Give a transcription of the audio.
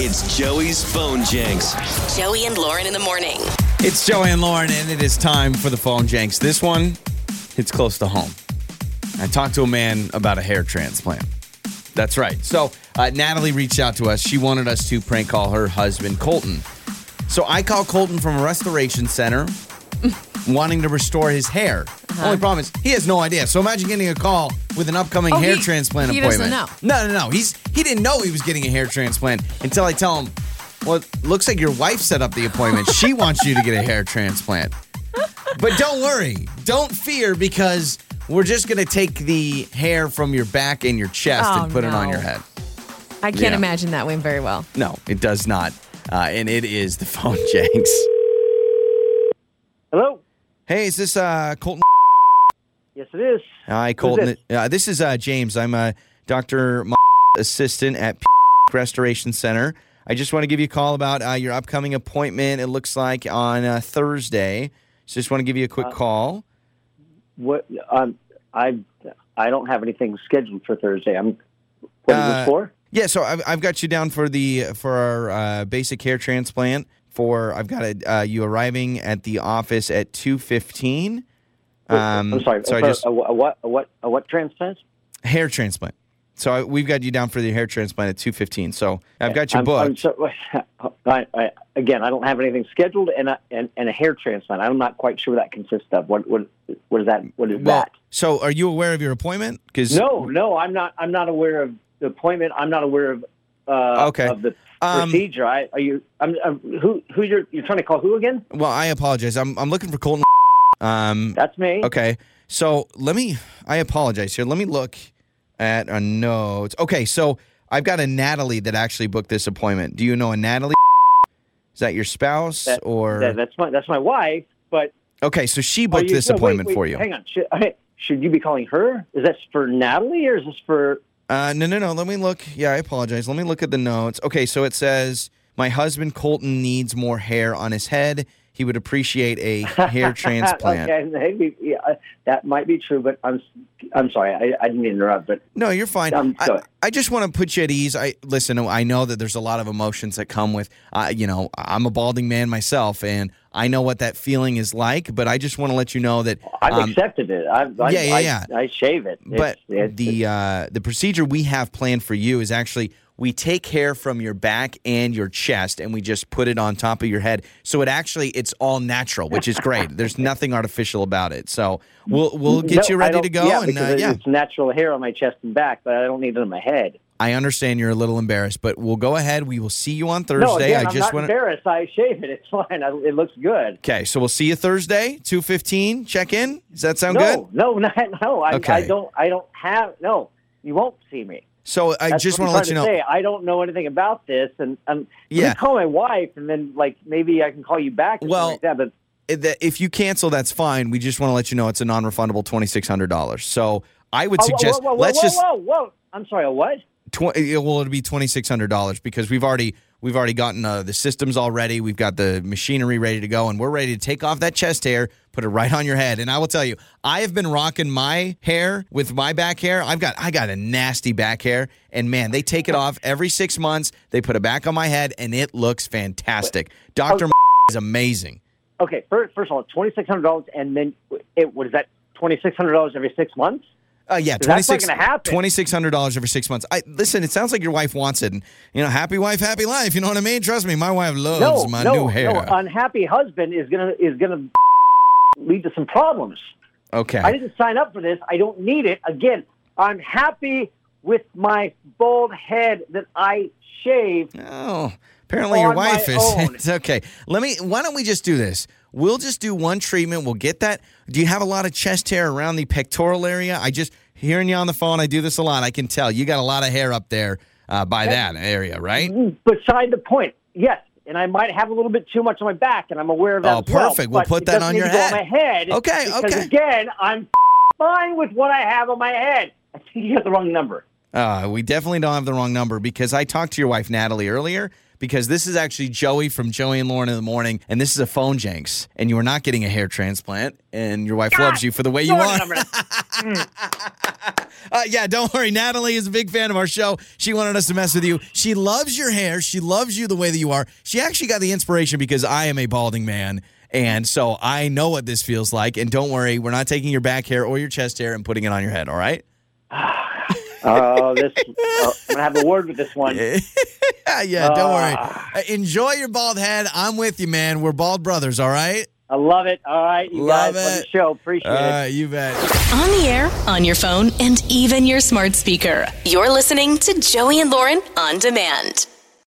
It's Joey's Phone Jenks. Joey and Lauren in the morning. It's Joey and Lauren, and it is time for the phone Jenks. This one, it's close to home. I talked to a man about a hair transplant. That's right. So, uh, Natalie reached out to us. She wanted us to prank call her husband, Colton. So, I call Colton from a restoration center wanting to restore his hair. Only problem is he has no idea. So, imagine getting a call with an upcoming Oh, hair he- transplant he doesn't appointment. No, no, no. He's he didn't know he was getting a hair transplant until I tell him, "Well, it looks like your wife set up the appointment. She wants you to get a hair transplant." But don't worry, don't fear because we're just gonna take the hair from your back and your chest Oh, and put it on your head. I can't Yeah. imagine that went very well. No, it does not, uh, and it is the phone Jenks. Hello. Hey, is this uh, Colton? Yes, it is. Hi, Colton. this? Uh, this is uh, James. I'm a Dr. assistant at Restoration Center. I just want to give you a call about uh, your upcoming appointment. It looks like on uh, Thursday. So just want to give you a quick call. What? Um, I I don't have anything scheduled for Thursday. I'm. What is Uh, this for? Yeah, so I've, I've got you down for the for our uh, basic hair transplant. For I've got a, uh, you arriving at the office at two fifteen. Um, I'm sorry. So I just a, a what? A what? A what transplant? hair transplant. So I, we've got you down for the hair transplant at two fifteen. So I've got you I'm, booked. So, I, I, again, I don't have anything scheduled, and, a, and and a hair transplant. I'm not quite sure what that consists of. What what what is that? What is Well, that? so are you aware of your appointment? Because No, no, I'm not. I'm not aware of the appointment. I'm not aware of. Uh, Okay. Of the Um, procedure. I, are you? I'm, I'm. Who? Who? You're? You're trying to call who again? well, I apologize. I'm I'm looking for Colton. Um, That's me. okay. So let me. I apologize here. Let me look at a note. Okay, so I've got a Natalie that actually booked this appointment. Do you know a Natalie? Is that your spouse That- or? That, that's my. That's my wife. But okay, so she booked you- this no, wait, appointment wait, for you. Hang on. Should, I, should you be calling her? Is that for Natalie or is this for? Uh, no, no, no. Let me look. Yeah, I apologize. Let me look at the notes. Okay, so it says my husband Colton needs more hair on his head. He would appreciate a hair transplant. okay, maybe yeah, uh, that might be true, but I'm I'm sorry. I, I didn't mean to interrupt, but No, you're fine. I, I just want to put you at ease. I listen. I know that there's a lot of emotions that come with. Uh, you know, I'm a balding man myself, and I know what that feeling is like. But I just want to let you know that. I've um, accepted it. I, I, yeah, yeah, I, yeah. I shave it. but It's- it's- the uh, the procedure we have planned for you is actually we take hair from your back and your chest and we just put it on top of your head. So it actually it's all natural, which is great. There's nothing artificial about it. So we'll we'll get No, you ready to go. Yeah, and uh, yeah, it's natural hair on my chest and back, but I don't need it on my head. I understand you're a little embarrassed, but we'll go ahead. We will see you on No, Thursday. again, I I'm just want to. embarrassed. I shave it. It's fine. I, it looks good. Okay, so we'll see you Thursday, two fifteen. Check in. Does that sound no, good? no, not, no. I, Okay. I don't. I don't have. No, you won't see me. So I That's just want to let you know. Say. I don't know anything about this, and um, Yeah. call my wife, and then like maybe I can call you back. Well, like that. But if you cancel, that's fine. We just want to let you know it's a non-refundable twenty six hundred dollars. So I would Oh, whoa, suggest whoa, whoa, let's whoa, just Whoa, whoa, I'm sorry. What? Tw- well, it'll be twenty six hundred dollars because we've already we've already gotten uh, the systems already. We've got the machinery ready to go, and we're ready to take off that chest hair, put it right on your head. And I will tell you, I have been rocking my hair with my back hair. I've got I got a nasty back hair, and man, they take it off every six months. They put it back on my head, and it looks fantastic. Doctor is amazing. Okay, first, first of all, twenty six hundred dollars, and then it what is that? Twenty six hundred dollars every six months. Uh, yeah, That's not gonna happen. twenty six hundred dollars every six months. I listen. It sounds like your wife wants it, and you know, happy wife, happy life. You know what I mean? Trust me, my wife loves No, my no, new hair. no. Unhappy husband is gonna is gonna lead to some problems. okay, I didn't sign up for this. I don't need it. Again, I'm happy with my bald head that I shave. oh, apparently your wife is. own. it's okay. Let me. Why don't we just do this? We'll just do one treatment. We'll get that. Do you have a lot of chest hair around the pectoral area? I just hearing you on the phone. I do this a lot. I can tell you got a lot of hair up there uh, by that area, right? Beside the point, yes. And I might have a little bit too much on my back, and I'm aware of that. Oh, as well, perfect. We'll put that on your head. On my head. Okay, because okay. Again, I'm fine with what I have on my head. I think you got the wrong number. Uh, we definitely don't have the wrong number because I talked to your wife Natalie earlier. Because this is actually Joey from Joey and Lauren in the morning, and this is a phone Jenks, and you are not getting a hair transplant, and your wife loves you for the way you are. Uh, yeah, don't worry. Natalie is a big fan of our show. She wanted us to mess with you. She loves your hair. She loves you the way that you are. She actually got the inspiration because I am a balding man. And so I know what this feels like. And don't worry, we're not taking your back hair or your chest hair and putting it on your head, all right? Oh, this. oh, I'm gonna have a word with this one. yeah, yeah, don't worry. Ah. Uh, enjoy your bald head. I'm with you, man. We're bald brothers, all right? I love it. All right, you Love guys, love it. the show. Appreciate All it. you bet. On the air, on your phone, and even your smart speaker. You're listening to Joey and Lauren on demand.